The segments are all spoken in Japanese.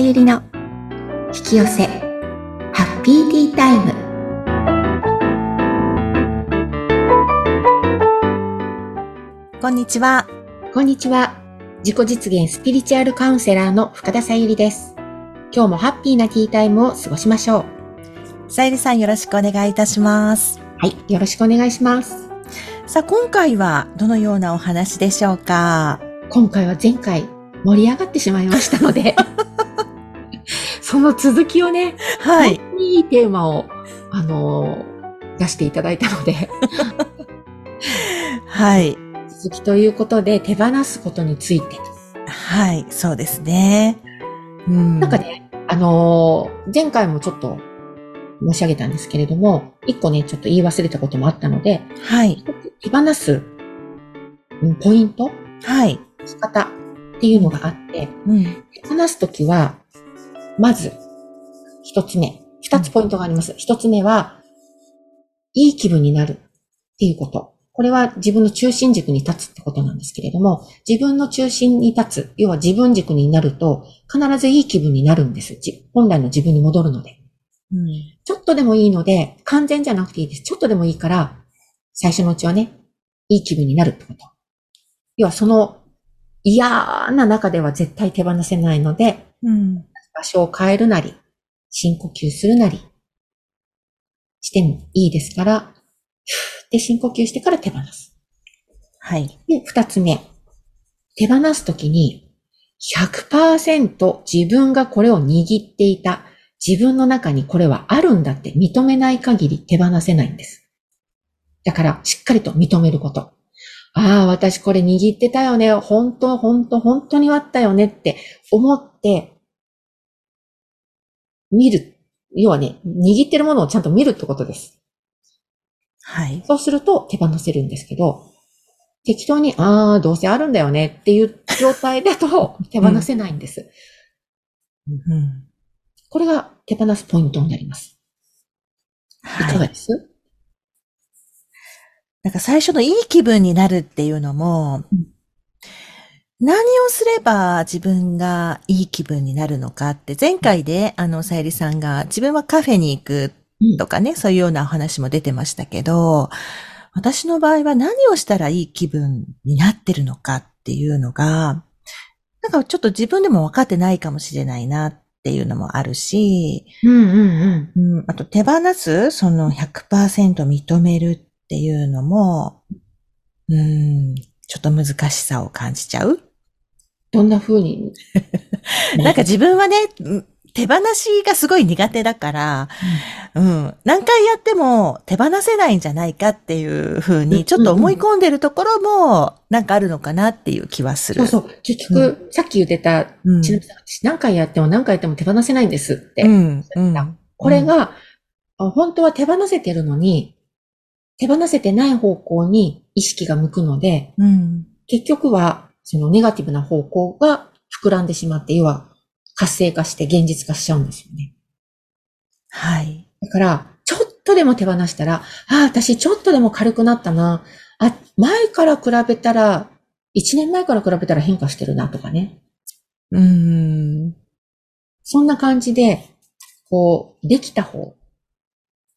ゆりの引き寄せハッピーティータイム。こんにちは。こんにちは。自己実現スピリチュアルカウンセラーの深田さゆりです。今日もハッピーなティータイムを過ごしましょう。さゆりさんよろしくお願いいたします。はいよろしくお願いします。さあ、今回はどのようなお話でしょうか？今回は前回盛り上がってしまいましたので その続きをねはい。いいテーマを、あのー出していただいたので、はい。続きということで、手放すことについて。はい。そうですね。うん。なんかね、あのー前回もちょっと申し上げたんですけれども、一個ね、ちょっと言い忘れたこともあったので、はい。手放す、うんポイント、はい。仕方っていうのがあって、うん。手放すときは、まず、一つ目、二つポイントがあります。一つ目は、いい気分になるっていうこと。これは自分の中心軸に立つってことなんですけれども、自分の中心に立つ、要は自分軸になると、必ずいい気分になるんです。じ本来の自分に戻るので。うん。ちょっとでもいいので、完全じゃなくていいです。ちょっとでもいいから、最初のうちはね、いい気分になるってこと。要はその嫌な中では絶対手放せないので、うん。場所を変えるなり、深呼吸するなり、してもいいですから、ふーって深呼吸してから手放す。はい。で、二つ目。手放すときに、100%自分がこれを握っていた。自分の中にこれはあるんだって認めない限り手放せないんです。だから、しっかりと認めること。ああ、私これ握ってたよね。本当、本当、本当にあったよねって思って、見る。要はね、握ってるものをちゃんと見るってことです。はい。そうすると手放せるんですけど、適当に、ああ、どうせあるんだよねっていう状態だと 手放せないんです。うん。これが手放すポイントになります。いかはい。がです、なんか最初のいい気分になるっていうのも、うん何をすれば自分がいい気分になるのかって、前回で、あの、さゆりさんが自分はカフェに行くうんとかね、そういうようなお話も出てましたけど、私の場合は何をしたらいい気分になってるのかっていうのが、なんかちょっと自分でも分かってないかもしれないなっていうのもあるし、うんうんうん。うん、あと手放す、その100%認めるっていうのも、うん、ちょっと難しさを感じちゃう。どんな風に、なんか自分はね、うん手放しがすごい苦手だから、うん、何回やっても手放せないんじゃないかっていうふううんに、ちょっと思い込んでるところも、なんかあるのかなっていう気はする。そうそう。結局、さっき言ってた、うん。ちなみに私何回やっても何回やっても手放せないんですって。うん。うん。これが、あ本当は手放せてるのに、手放せてない方向に意識が向くので、うん。結局は、そのネガティブな方向が膨らんでしまって、要は活性化して現実化しちゃうんですよね。はい。だから、ちょっとでも手放したら、ああ、私ちょっとでも軽くなったな。あ、前から比べたら、1年前から比べたら変化してるなとかね。うん。そんな感じで、こう、できた方、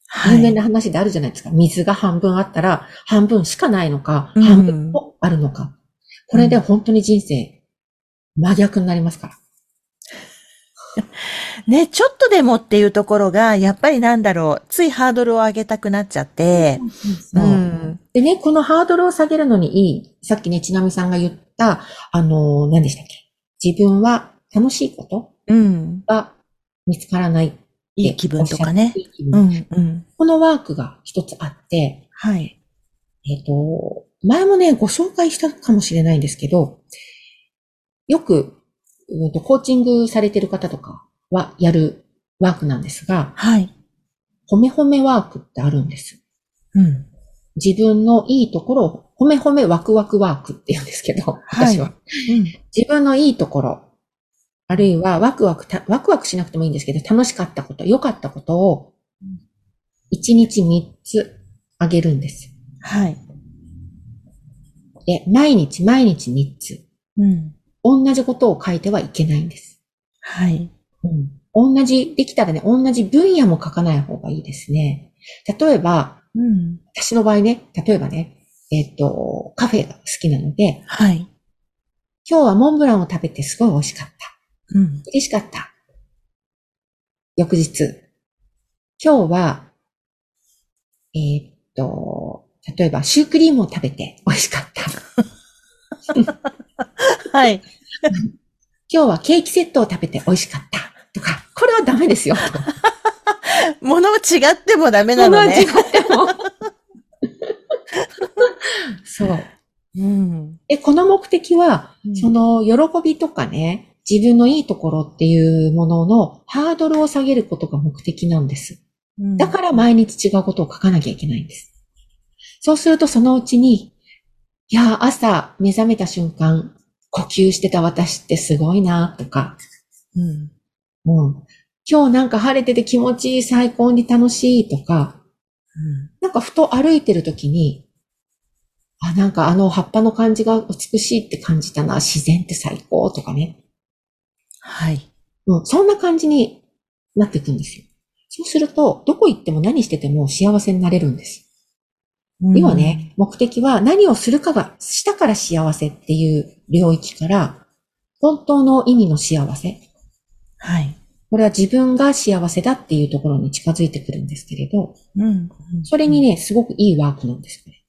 はい。有名な話であるじゃないですか。水が半分あったら、半分しかないのか、うん半分もあるのか。これで本当に人生、真逆になりますから。ね、ちょっとでもっていうところが、やっぱりなんだろう、ついハードルを上げたくなっちゃって、そううん。でね、このハードルを下げるのにいい、さっきね、ちなみさんが言った、あの、何でしたっけ？自分は楽しいことうん。が見つからないっていい気分とかね。うん。このワークが一つあって、はい。えっ、と、前もね、ご紹介したかもしれないんですけど、よく、うんとコーチングされてる方とかはやるワークなんですが、はい。褒め褒めワークってあるんです。うん。自分のいいところを、褒め褒めワクワクワークって言うんですけど、はい私は。自分のいいところ、あるいはワクワクた、ワクワクしなくてもいいんですけど、楽しかったこと、良かったことを、1日3つあげるんです。はい。で、毎日毎日3つ。うん。同じことを書いてはいけないんです。はい。うん。同じ、できたらね、同じ分野も書かない方がいいですね。例えば、うん。私の場合ね、例えばね、えっ、と、カフェが好きなので、はい。今日はモンブランを食べてすごい美味しかった。うん。嬉しかった。翌日。今日は、えーっと、例えばシュークリームを食べて美味しかった。はい。今日はケーキセットを食べて美味しかった。とか、これはダメですよ。ともの違ってもダメなのね。この違っても。そう。うん。で、この目的は、その喜びとかね、自分のいいところっていうもののハードルを下げることが目的なんです。うん、だから毎日違うことを書かなきゃいけないんです。そうするとそのうちに、いや、朝目覚めた瞬間、呼吸してた私ってすごいな、とか、うん。うん、今日なんか晴れてて気持ちいい、最高に楽しいとか、うん。なんかふと歩いてる時に、あ、なんかあの葉っぱの感じが美しいって感じたな、自然って最高とかね。はい。うん、そんな感じになっていくんですよ。そうすると、どこ行っても何してても幸せになれるんです。要はね、目的は何をするかがしたから幸せっていう領域から、本当の意味の幸せ。はい。これは自分が幸せだっていうところに近づいてくるんですけれど、うん。それにね、すごくいいワークなんですね。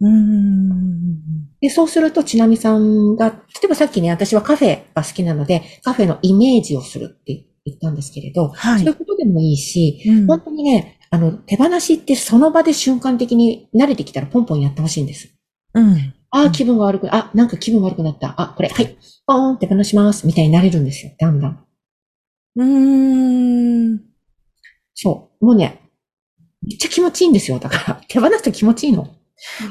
うん。で、そうすると、ちなみさんが、例えばさっきね、私はカフェが好きなので、カフェのイメージをするって言ったんですけれど、はいそういうことでもいいし、うん本当にね、あの、手放しってその場で瞬間的に慣れてきたらポンポンやってほしいんです。うん。ああ、うん気分が悪く、あ、なんか気分悪くなった。あ、これ、はい、ポーン手放します。みたいになれるんですよ、だんだん。うーん。そう。もうね、めっちゃ気持ちいいんですよ。だから、手放すと気持ちいいの。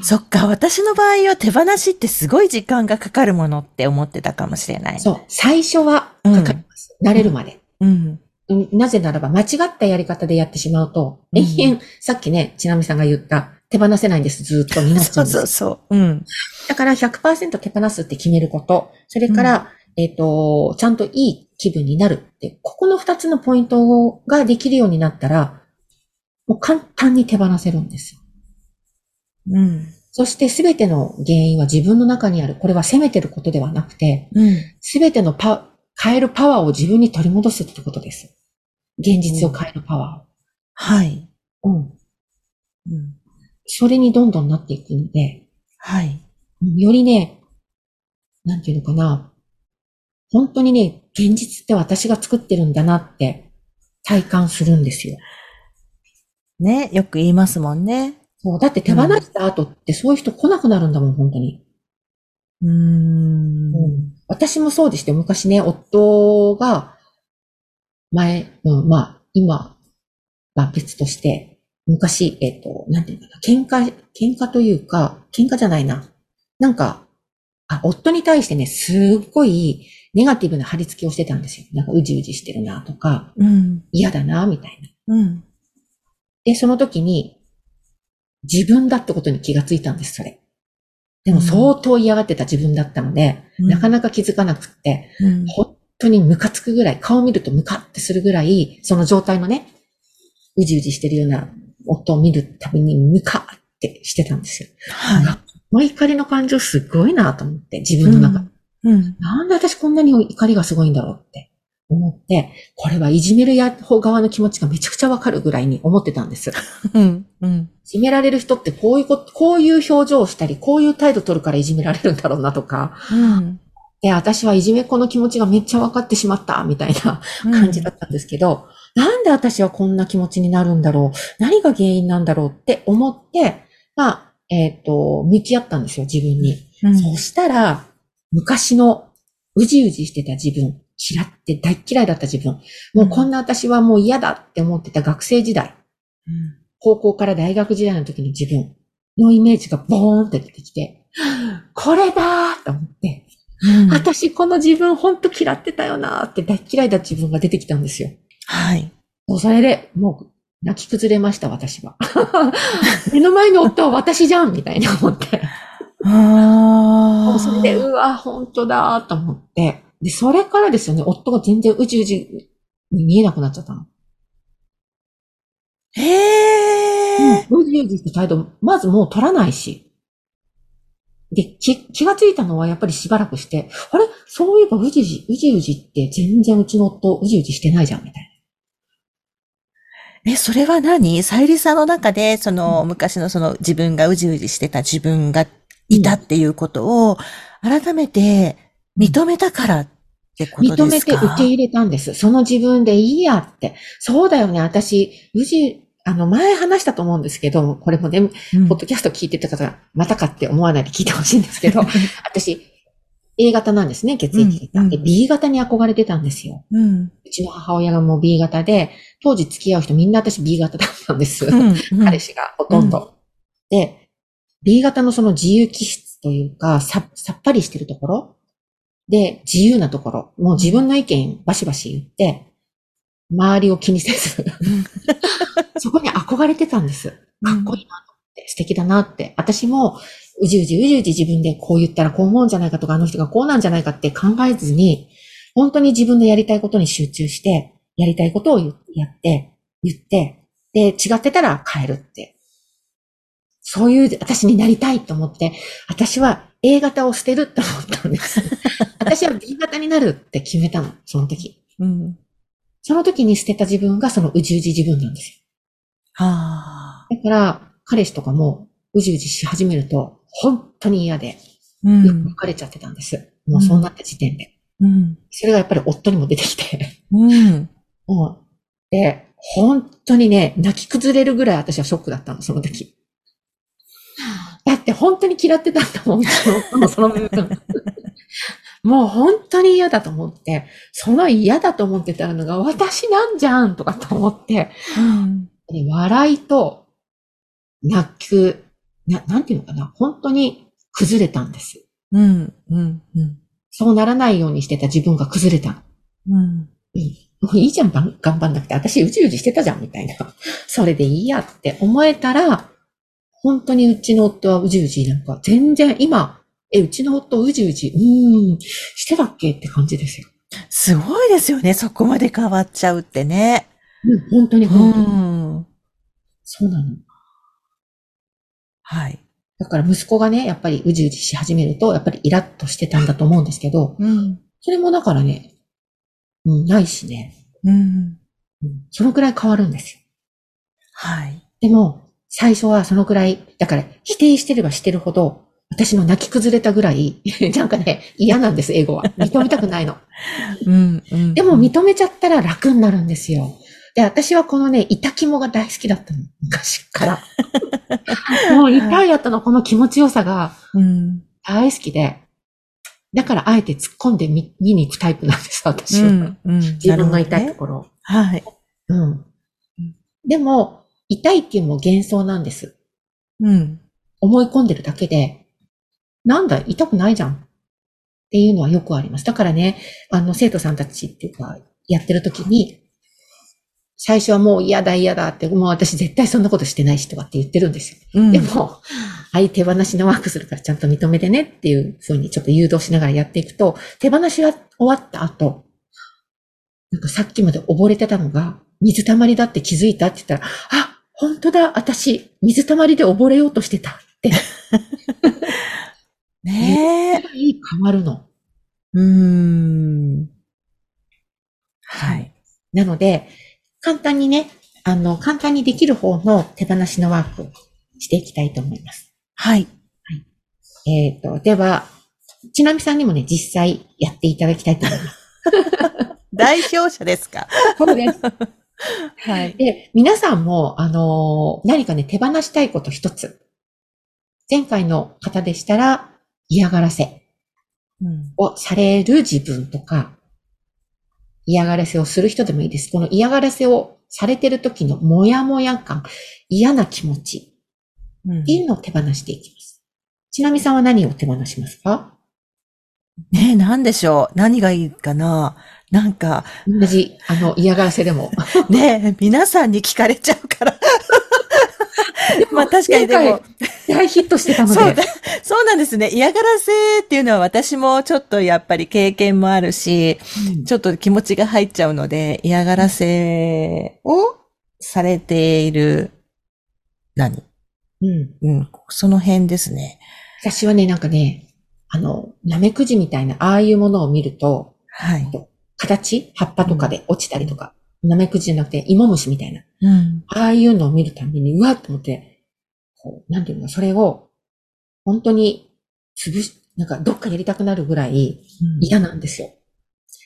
そっか、私の場合は手放しってすごい時間がかかるものって思ってたかもしれない。そう。最初はかかります。慣れるまで。うん。うんなぜならば、間違ったやり方でやってしまうと、うん延々、さっきね、ちなみさんが言った、手放せないんです、ずーっとになっちゃそう。そうそう。うん。だから100%手放すって決めること、それから、えっ、と、ちゃんといい気分になるって、ここの二つのポイントができるようになったら、もう簡単に手放せるんですよ。うん。そしてすべての原因は自分の中にある。これは責めてることではなくて、うん。すべてのパ、変えるパワーを自分に取り戻すってことです。現実を変えるパワはい。ーを。うん。うん。それにどんどんなっていくので、はい。よりね、なんていうのかな、本当にね、現実って私が作ってるんだなって体感するんですよ。ね、よく言いますもんね。そうだって手放した後ってそういう人来なくなるんだもん、本当に。うーん。私もそうでして、昔ね、夫が、前、うん、まあ、今は別として、昔、えっ、と、なんていうのかな、喧嘩、喧嘩というか、喧嘩じゃないな。なんか、あ、夫に対してね、すっごいネガティブな貼り付けをしてたんですよ。なんかうじうじしてるなとか、うん。嫌だな、みたいな。うん。で、その時に、自分だってことに気がついたんです、それ。でも相当嫌がってた自分だったので、なかなか気づかなくって、うん。本当にムカつくぐらい、顔見るとムカってするぐらい、その状態のね、うじうじしてるような夫を見るたびにムカってしてたんですよ。はい。この怒りの感情すごいなと思って、自分の中。うん。なんで私こんなに怒りがすごいんだろうって思って、これはいじめるや方側の気持ちがめちゃくちゃわかるぐらいに思ってたんです。うん。うん。いじめられる人ってこういうこと、こういう表情をしたり、こういう態度取るからいじめられるんだろうなとか、うん。で、私はいじめっ子の気持ちがめっちゃ分かってしまった、みたいな感じだったんですけど、なんで私はこんな気持ちになるんだろう？何が原因なんだろうって思って、まあ、えっ、と、向き合ったんですよ、自分に。うん。そしたら、昔のうじうじしてた自分、嫌って大っ嫌いだった自分、もうこんな私はもう嫌だって思ってた学生時代、うん。高校から大学時代の時の自分のイメージがボーンって出てきて、これだーと思って、うん。私この自分ほんと嫌ってたよなーって大っ嫌いだ自分が出てきたんですよ。はい。もうそれで、もう泣き崩れました、私は。目の前の夫は私じゃんみたいに思って。ああ。それで、うわ、本当だと思って。で、それからですよね、夫が全然うじうじに見えなくなっちゃったの。へえ。うじうじした態度、まずもう取らないし。で、気、気がついたのはやっぱりしばらくして、あれ？そういえばうじうじ、うじうじって全然うちの夫うじうじしてないじゃん、みたいえ、それは何？さゆりさんの中で、その、昔のその自分がうじうじしてた自分がいたっていうことを、改めて認めたからってこな。認めとですか？て受け入れたんです。その自分でいいやって。そうだよね、私、うじ、あの、前話したと思うんですけど、これもね、うんポッドキャスト聞いてた方が、またかって思わないで聞いてほしいんですけど、私、A 型なんですね、血液が。うんうんで、B 型に憧れてたんですよ。うん。うちの母親がもう B 型で、当時付き合う人みんな私 B 型だったんです。うん。うん彼氏がほとんど。で、B 型のその自由気質というか、ささっぱりしてるところで、自由なところ、もう自分の意見バシバシ言って、周りを気にせず、そこに憧れてたんです。かっこいいなと思って、素敵だなって。私も、うじうじうじうじ自分でこう言ったらこう思うんじゃないかとか、あの人がこうなんじゃないかって考えずに、本当に自分のやりたいことに集中して、やりたいことを言やって、言って、で、違ってたら変えるって。そういう私になりたいと思って、私は A 型を捨てるって思ったんです。私は B 型になるって決めたの、その時。うん。その時に捨てた自分がそのうじうじ自分なんですよ。はあ。だから、彼氏とかもうじうじし始めると、本当に嫌で、うよくん。別れちゃってたんです。もうそうなった時点で。うん。それがやっぱり夫にも出てきて、うん。もう、で、本当にね、泣き崩れるぐらい私はショックだったの、その時。だって本当に嫌ってたんだもん、その部分。もう本当に嫌だと思って、その嫌だと思ってたのが私なんじゃんとかと思って、うん。笑いと泣く、な、なんていうのかな、本当に崩れたんです。うん。うん。うん。そうならないようにしてた自分が崩れた。うん。もういいじゃん、頑張んなくて。私うじうじしてたじゃん、みたいな。それでいいやって思えたら、本当にうちの夫はうじうじなんか全然今、え、うちの夫うじうじ、うーん、してたっけって感じですよ。すごいですよね。そこまで変わっちゃうってね。うん、本当にう本当に。ん。そうなの。はい。だから息子がね、やっぱりうじうじし始めると、やっぱりイラッとしてたんだと思うんですけど、うん。それもだからね、うん、ないしね、うん。うん、そのくらい変わるんですよ。はい。でも、最初はそのくらい、だから否定してればしてるほど、私の泣き崩れたぐらい、なんかね、嫌なんです、英語は。認めたくないの。うん。うん。でも認めちゃったら楽になるんですよ。で、私はこのね、痛肝が大好きだったの。昔から。もう痛い後のこの気持ちよさがうん。大好きで、だからあえて突っ込んで見見に行くタイプなんです、私は。うん。うん。自分の痛いところを。はい。うん。でも、痛いっていうのも幻想なんです。うん。思い込んでるだけで、なんだ、痛くないじゃん。っていうのはよくあります。だからね、あの、生徒さんたちっていうか、やってる時に、最初はもう嫌だ嫌だって、もう私絶対そんなことしてないしとかって言ってるんですよ。うん。でも、はい、手放しのワークするからちゃんと認めてねっていう風にちょっと誘導しながらやっていくと、手放しが終わった後、なんかさっきまで溺れてたのが、水たまりだって気づいたって言ったら、あ、本当だ、私、水たまりで溺れようとしてたって、ねえ。変わるの。うーん。はい。なので、簡単にね、あの、簡単にできる方の手放しのワークをしていきたいと思います。はい。えっ、と、では、ちなみさんにもね、実際やっていただきたいと思います。代表者ですか？そうです。はい。で、皆さんも、あのー何かね、手放したいこと一つ。前回の方でしたら、嫌がらせうん。をされる自分とか、嫌がらせをする人でもいいです。この嫌がらせをされてる時のモヤモヤ感、嫌な気持ちうんっていうのを手放していきます。ちなみさんは何を手放しますか？ねえ、なんでしょう。何がいいかななんか、同じ、あの、嫌がらせでも。ねえ、皆さんに聞かれちゃうから。まあ確かにでも、大ヒットしてたので。そうだ、そうなんですね。嫌がらせっていうのは私もちょっとやっぱり経験もあるし、うんちょっと気持ちが入っちゃうので、嫌がらせをされている、何？うん。うん、その辺ですね。私はね、なんかね、あの、ナメクジみたいな、ああいうものを見ると、はい。形？葉っぱとかで落ちたりとか、ナメクジじゃなくて芋虫みたいな。うん。ああいうのを見るたびに、うわっと思って、こう、なんていうのか、それを、本当に、潰し、なんか、どっかやりたくなるぐらい嫌なんですよ。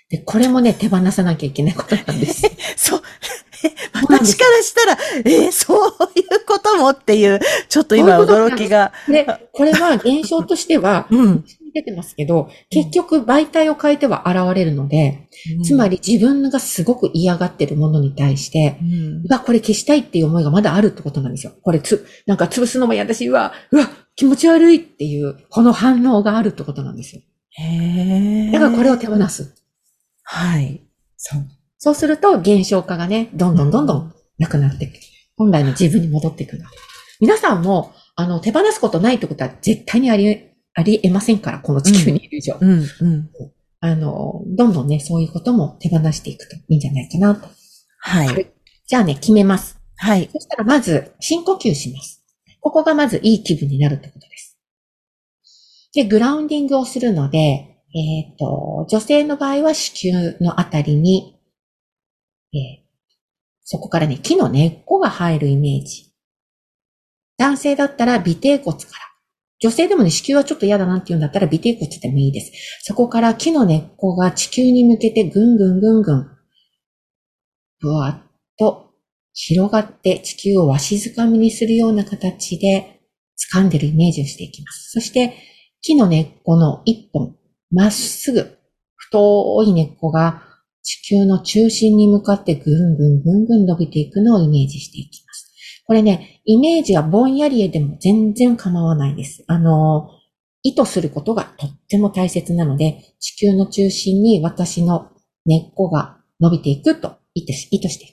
で、これもね、手放さなきゃいけないことなんです。そう。私からしたら、えーそういうこともっていう、ちょっと今驚きが。で、これは現象としては、うん。出てますけど、結局媒体を変えては現れるので、つまり、り自分がすごく嫌がってるものに対して、うんうわ、これ消したいっていう思いがまだあるってことなんですよ。これつ、なんか潰すのも嫌だし、うわ、うわ、気持ち悪いっていう、この反応があるってことなんですよ。へーだからこれを手放す。はい。そう。そうすると、現象化がね、どんどんどんどんなくなっていく。本来の自分に戻っていくの。皆さんも、あの、手放すことないってことは絶対にあり、ありえませんから、この地球にいる以上。うん、うん。あの、どんどんね、そういうことも手放していくといいんじゃないかなと。はい。じゃあね、決めます。はい。そしたらまず、深呼吸します。ここがまずいい気分になるってことです。で、グラウンディングをするので、えっ、と、女性の場合は子宮のあたりに、えーそこからね、木の根っこが生えるイメージ。男性だったら尾てい骨から。女性でもね、子宮はちょっと嫌だなって言うんだったら尾てい骨でもいいです。そこから木の根っこが地球に向けてぐんぐんぐんぐん、ぶわっと広がって地球をわしづかみにするような形で掴んでるイメージをしていきます。そして木の根っこの一本、まっすぐ太い根っこが地球の中心に向かってぐんぐんぐんぐん伸びていくのをイメージしていきます。これね、イメージはぼんやりでも全然構わないです。あの、意図することがとっても大切なので、地球の中心に私の根っこが伸びていくと意図してください。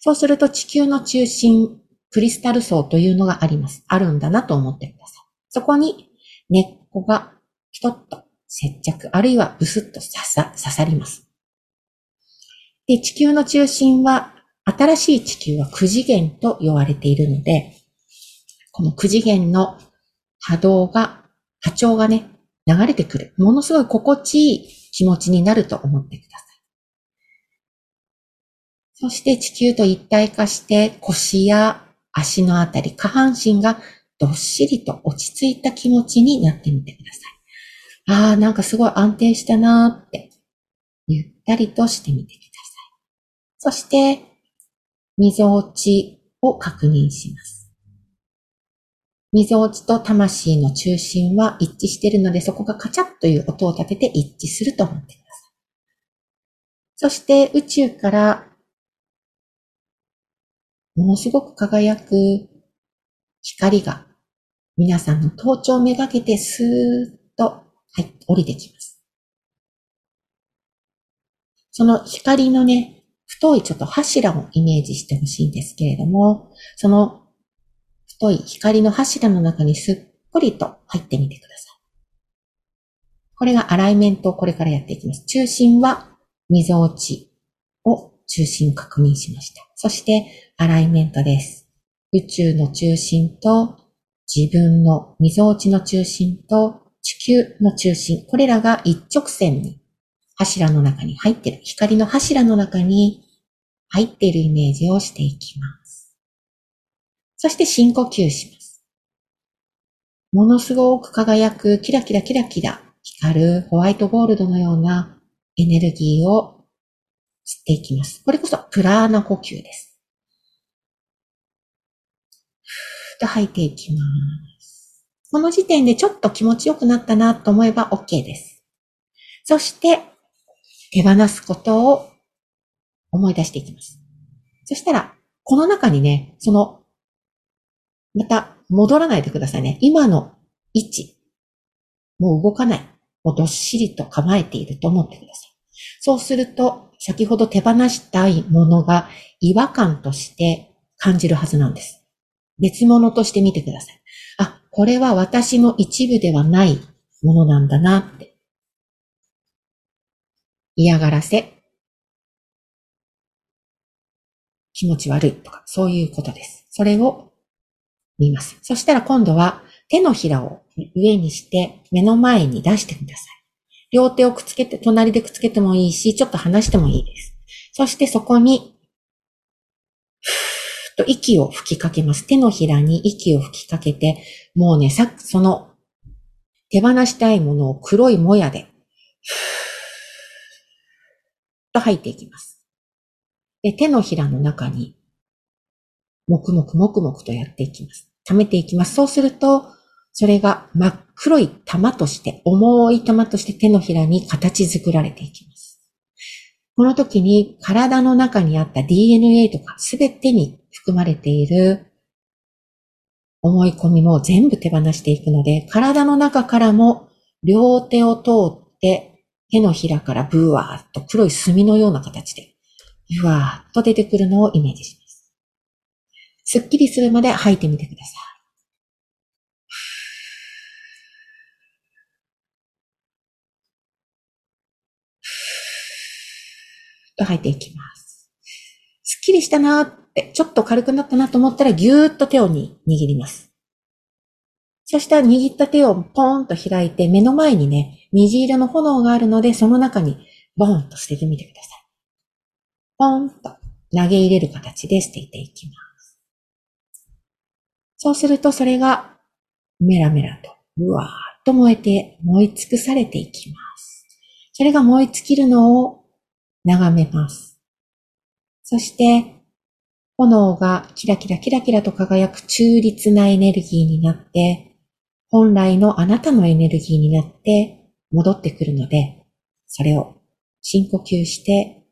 そうすると地球の中心、クリスタル層というのがあります。あるんだなと思ってください。そこに根っこがピトッと接着、あるいはブスッと刺さ刺さります。で、地球の中心は、新しい地球は9次元と言われているので、この9次元の波動が、波長がね、流れてくる。ものすごい心地いい気持ちになると思ってください。そして地球と一体化して腰や足のあたり、下半身がどっしりと落ち着いた気持ちになってみてください。ああ、なんかすごい安定したなーって、ゆったりとしてみてください。そして、溝落ちを確認します。溝落ちと魂の中心は一致しているので、そこがカチャッという音を立てて一致すると思ってください。そして宇宙から、ものすごく輝く光が皆さんの頭頂めがけてスーッと、はい、降りてきます。その光のね、太いちょっと柱をイメージしてほしいんですけれども、その太い光の柱の中にすっぽりと入ってみてください。これがアライメントをこれからやっていきます。中心は溝落ちを中心確認しました。そしてアライメントです。宇宙の中心と自分の溝落ちの中心と地球の中心、これらが一直線に柱の中に入ってる、光の柱の中に入っているイメージをしていきます。そして深呼吸します。ものすごく輝くキラキラキラキラ光るホワイトゴールドのようなエネルギーを吸っていきます。これこそプラーナ呼吸です。ふーっと吐いていきます。この時点でちょっと気持ちよくなったなと思えば OK です。そして、手放すことを思い出していきます。そしたら、この中にね、その、また戻らないでくださいね。今の位置、もう動かない。もうどっしりと構えていると思ってください。そうすると、先ほど手放したいものが違和感として感じるはずなんです。別物として見てください。あ、これは私の一部ではないものなんだなって。嫌がらせ、気持ち悪いとか、そういうことです。それを見ます。そしたら今度は手のひらを上にして目の前に出してください。両手をくっつけて、隣でくっつけてもいいし、ちょっと離してもいいです。そしてそこに、ふーっと息を吹きかけます。手のひらに息を吹きかけて、もうね、さっきその手放したいものを黒いもやで、ふーと吐いていきます。で、手のひらの中に、もくもくもくもくとやっていきます。溜めていきます。そうすると、それが真っ黒い玉として、重い玉として手のひらに形作られていきます。この時に体の中にあった DNA とかすべてに含まれている思い込みも全部手放していくので、体の中からも両手を通って手のひらからブワーっと黒い墨のような形で、ブワーっと出てくるのをイメージします。すっきりするまで吐いてみてください。と吐いていきます。すっきりしたなーって、ちょっと軽くなったなと思ったらぎゅーっと手をに握ります。そしたら握った手をポーンと開いて目の前にね、虹色の炎があるのでその中にボーンと捨ててみてください。ポーンと投げ入れる形で捨てていきます。そうするとそれがメラメラと、うわーっと燃えて燃え尽くされていきます。それが燃え尽きるのを眺めます。そして、炎がキラキラキラキラと輝く中立なエネルギーになって、本来のあなたのエネルギーになって戻ってくるので、それを深呼吸して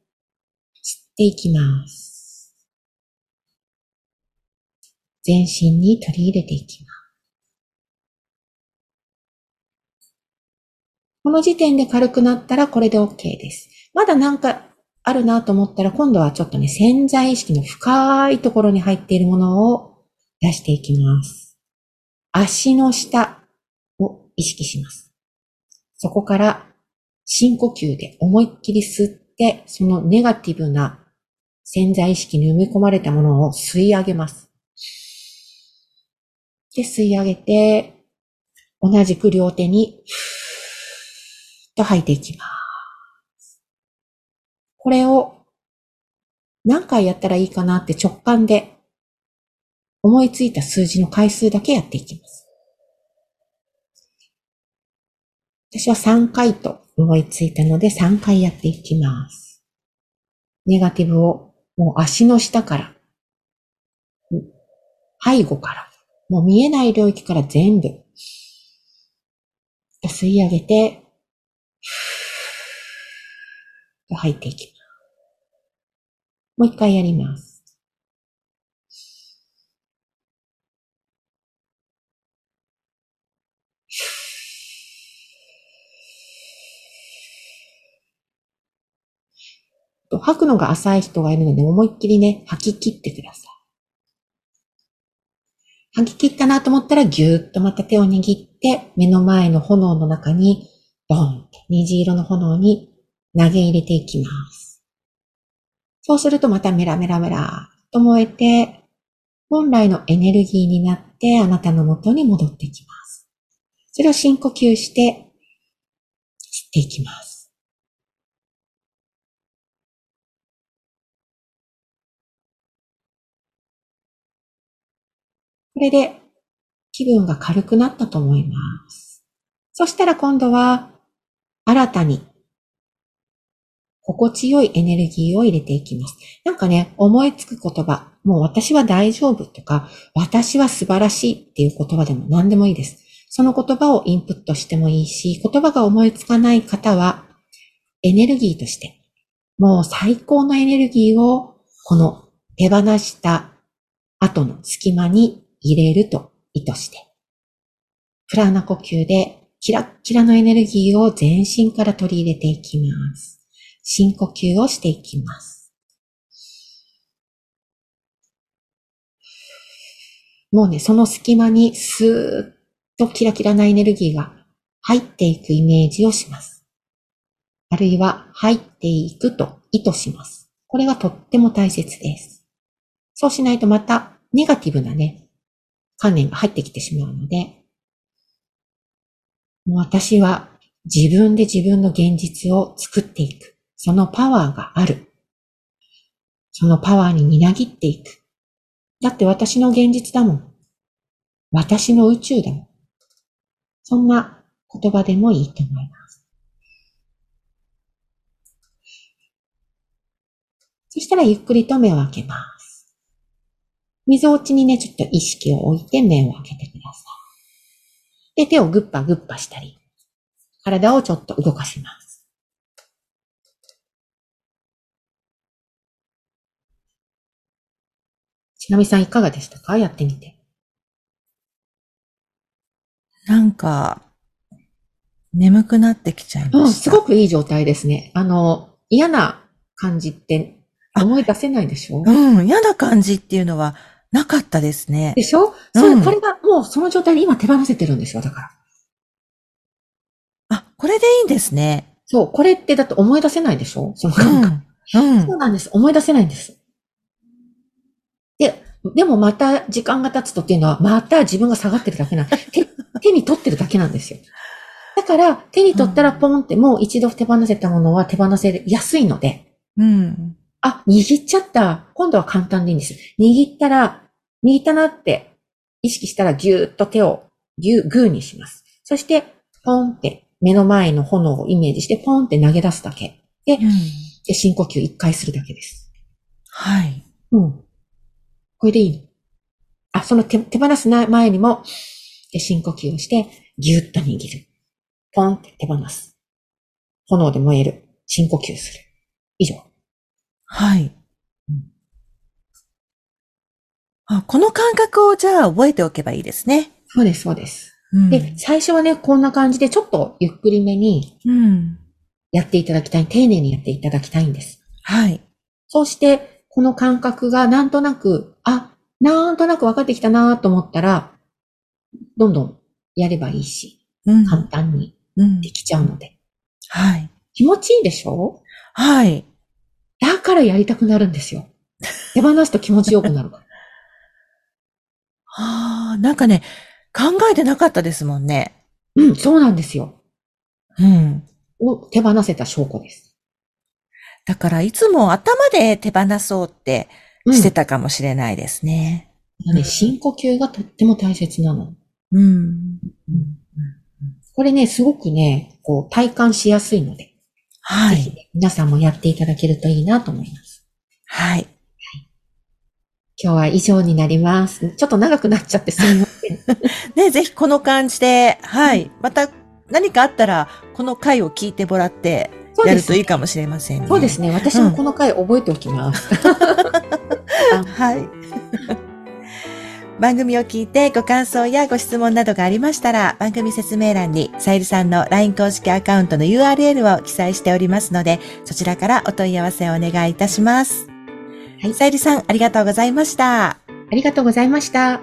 吸っていきます。全身に取り入れていきます。この時点で軽くなったらこれで OK です。まだなんかあるなと思ったら、今度はちょっとね、潜在意識の深いところに入っているものを出していきます。足の下を意識します。そこから深呼吸で思いっきり吸って、そのネガティブな潜在意識に埋め込まれたものを吸い上げます。で、吸い上げて、同じく両手に、ふーっと吐いていきます。これを何回やったらいいかなって直感で思いついた数字の回数だけやっていきます。私は3回と思いついたので3回やっていきます。ネガティブをもう足の下から、背後から、もう見えない領域から全部吸い上げて、吐いていきます。もう一回やります。吐くのが浅い人がいるので思いっきりね、吐き切ってください。吐き切ったなと思ったらぎゅーっとまた手を握って目の前の炎の中にボンって虹色の炎に投げ入れていきます。そうするとまたメラメラメラと燃えて、本来のエネルギーになってあなたの元に戻ってきます。それを深呼吸して吸っていきます。これで気分が軽くなったと思います。そしたら今度は新たに心地よいエネルギーを入れていきます。なんかね、思いつく言葉、もう私は大丈夫とか、私は素晴らしいっていう言葉でも何でもいいです。その言葉をインプットしてもいいし、言葉が思いつかない方は、エネルギーとして、もう最高のエネルギーを、この手放した後の隙間に入れると意図して、プラーナ呼吸でキラッキラのエネルギーを全身から取り入れていきます。深呼吸をしていきます。もうね、その隙間にスーッとキラキラなエネルギーが入っていくイメージをします。あるいは入っていくと意図します。これがとっても大切です。そうしないとまたネガティブなね、観念が入ってきてしまうので、もう私は自分で自分の現実を作っていく。そのパワーがある。そのパワーにみなぎっていく。だって私の現実だもん。私の宇宙だもん。そんな言葉でもいいと思います。そしたらゆっくりと目を開けます。溝落ちにね、ちょっと意識を置いて目を開けてください。で、手をグッパグッパしたり、体をちょっと動かします。ちなみさんいかがでしたか？やってみて。なんか、眠くなってきちゃいました。うん、すごくいい状態ですね。あの、嫌な感じって思い出せないでしょ？うん、嫌な感じっていうのはなかったですねで。しょ？それ、これがもうその状態で今手放せてるんですよ、だから。あ、これでいいんですね。そう、これってだって思い出せないでしょ？そのう感覚。ん。うんそうなんです。思い出せないんです。で、でもまた時間が経つとっていうのは、また自分が下がってるだけなん手、手に取ってるだけなんですよ。だから、手に取ったらポンってもう一度手放せたものは手放せやすいので、うん。あ、握っちゃった。今度は簡単でいいんです。握ったら、握ったなって意識したらぎゅーっと手をぎゅー、グーにします。そして、ポンって目の前の炎をイメージしてポンって投げ出すだけ。で、うんで深呼吸一回するだけです。はい。うん。これでいいの。あ、その手手放すな前にも、で深呼吸をして、ぎゅーっと握る。ポンって手放す。炎で燃える。深呼吸する。以上。はいうん。あ、この感覚をじゃあ覚えておけばいいですね。そうです、そうです。うんで、最初はね、こんな感じで、ちょっとゆっくりめにうん。やっていただきたい、丁寧にやっていただきたいんです。はい。そして、この感覚がなんとなく、あ、なんとなく分かってきたなと思ったら、どんどんやればいいし、うん。簡単にうんできちゃうので。はい。気持ちいいでしょ？はい。だからやりたくなるんですよ。手放すと気持ちよくなるから。ああ、なんかね、考えてなかったですもんね。うん、そうなんですよ。うん。を手放せた証拠です。だから、いつも頭で手放そうってうんしてたかもしれないですね。ね、深呼吸がとっても大切なの。うん。これね、すごくね、こう、体感しやすいので、はい。皆さんもやっていただけるといいなと思います。はい。今日は以上になります。ちょっと長くなっちゃってすみません。ね、ぜひこの感じで、はい。また何かあったら、この回を聞いてもらって、やるといいかもしれませんね。そうですね。私もこの回覚えておきます。はい。番組を聞いてご感想やご質問などがありましたら、番組説明欄にさゆりさんの LINE 公式アカウントの URL を記載しておりますので、そちらからお問い合わせをお願いいたします。はいさゆりさん、ありがとうございました。ありがとうございました。